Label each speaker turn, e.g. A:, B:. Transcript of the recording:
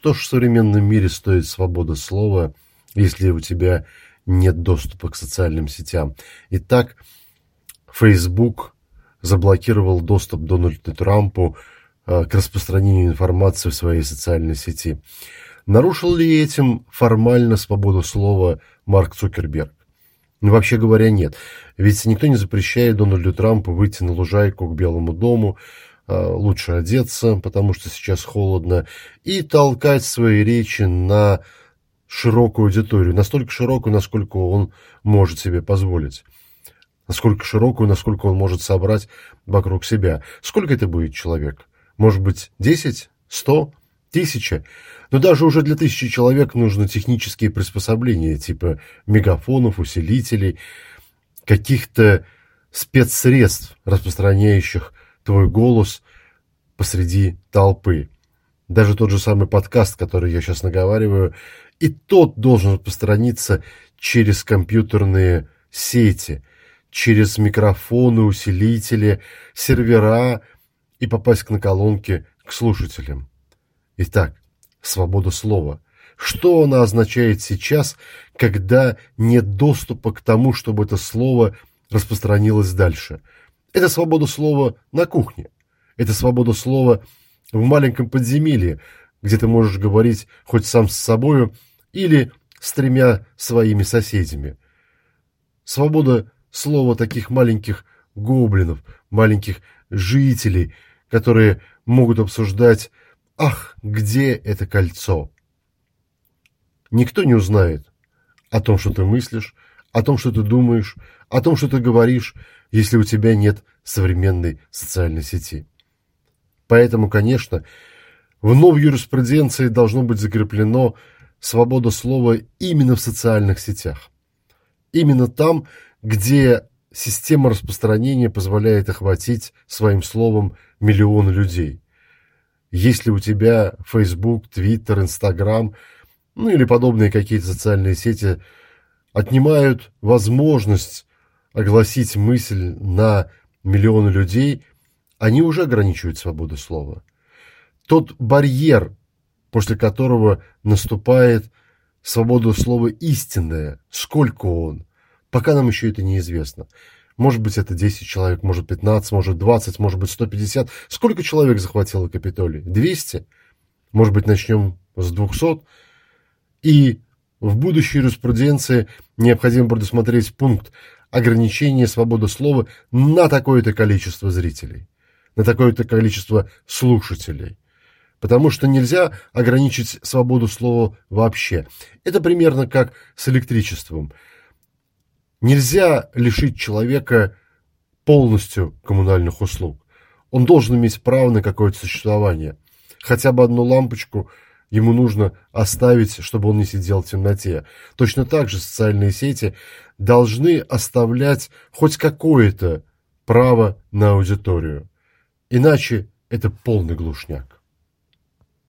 A: что ж в современном мире стоит свобода слова, если у тебя нет доступа к социальным сетям? Итак, Facebook заблокировал доступ Дональду Трампу э, к распространению информации в своей социальной сети. Нарушил ли этим формально свободу слова Марк Цукерберг? Ну, вообще говоря, нет. Ведь никто не запрещает Дональду Трампу выйти на лужайку к Белому дому, лучше одеться, потому что сейчас холодно, и толкать свои речи на широкую аудиторию, настолько широкую, насколько он может себе позволить насколько широкую, насколько он может собрать вокруг себя. Сколько это будет человек? Может быть, 10, 100, 1000? Но даже уже для тысячи человек нужны технические приспособления, типа мегафонов, усилителей, каких-то спецсредств, распространяющих твой голос посреди толпы. Даже тот же самый подкаст, который я сейчас наговариваю, и тот должен распространиться через компьютерные сети, через микрофоны, усилители, сервера и попасть на колонки к слушателям. Итак, свобода слова. Что она означает сейчас, когда нет доступа к тому, чтобы это слово распространилось дальше? Это свобода слова на кухне. Это свобода слова в маленьком подземелье, где ты можешь говорить хоть сам с собою или с тремя своими соседями. Свобода слово таких маленьких гоблинов, маленьких жителей, которые могут обсуждать «Ах, где это кольцо?» Никто не узнает о том, что ты мыслишь, о том, что ты думаешь, о том, что ты говоришь, если у тебя нет современной социальной сети. Поэтому, конечно, в новой юриспруденции должно быть закреплено свобода слова именно в социальных сетях. Именно там, где система распространения позволяет охватить своим словом миллионы людей. Если у тебя Facebook, Twitter, Instagram, ну или подобные какие-то социальные сети отнимают возможность огласить мысль на миллионы людей, они уже ограничивают свободу слова. Тот барьер, после которого наступает свобода слова истинная, сколько он, Пока нам еще это неизвестно. Может быть, это 10 человек, может 15, может 20, может быть 150. Сколько человек захватило Капитолий? 200? Может быть, начнем с 200? И в будущей юриспруденции необходимо предусмотреть пункт ограничения свободы слова на такое-то количество зрителей, на такое-то количество слушателей. Потому что нельзя ограничить свободу слова вообще. Это примерно как с электричеством – Нельзя лишить человека полностью коммунальных услуг. Он должен иметь право на какое-то существование. Хотя бы одну лампочку ему нужно оставить, чтобы он не сидел в темноте. Точно так же социальные сети должны оставлять хоть какое-то право на аудиторию. Иначе это полный глушняк.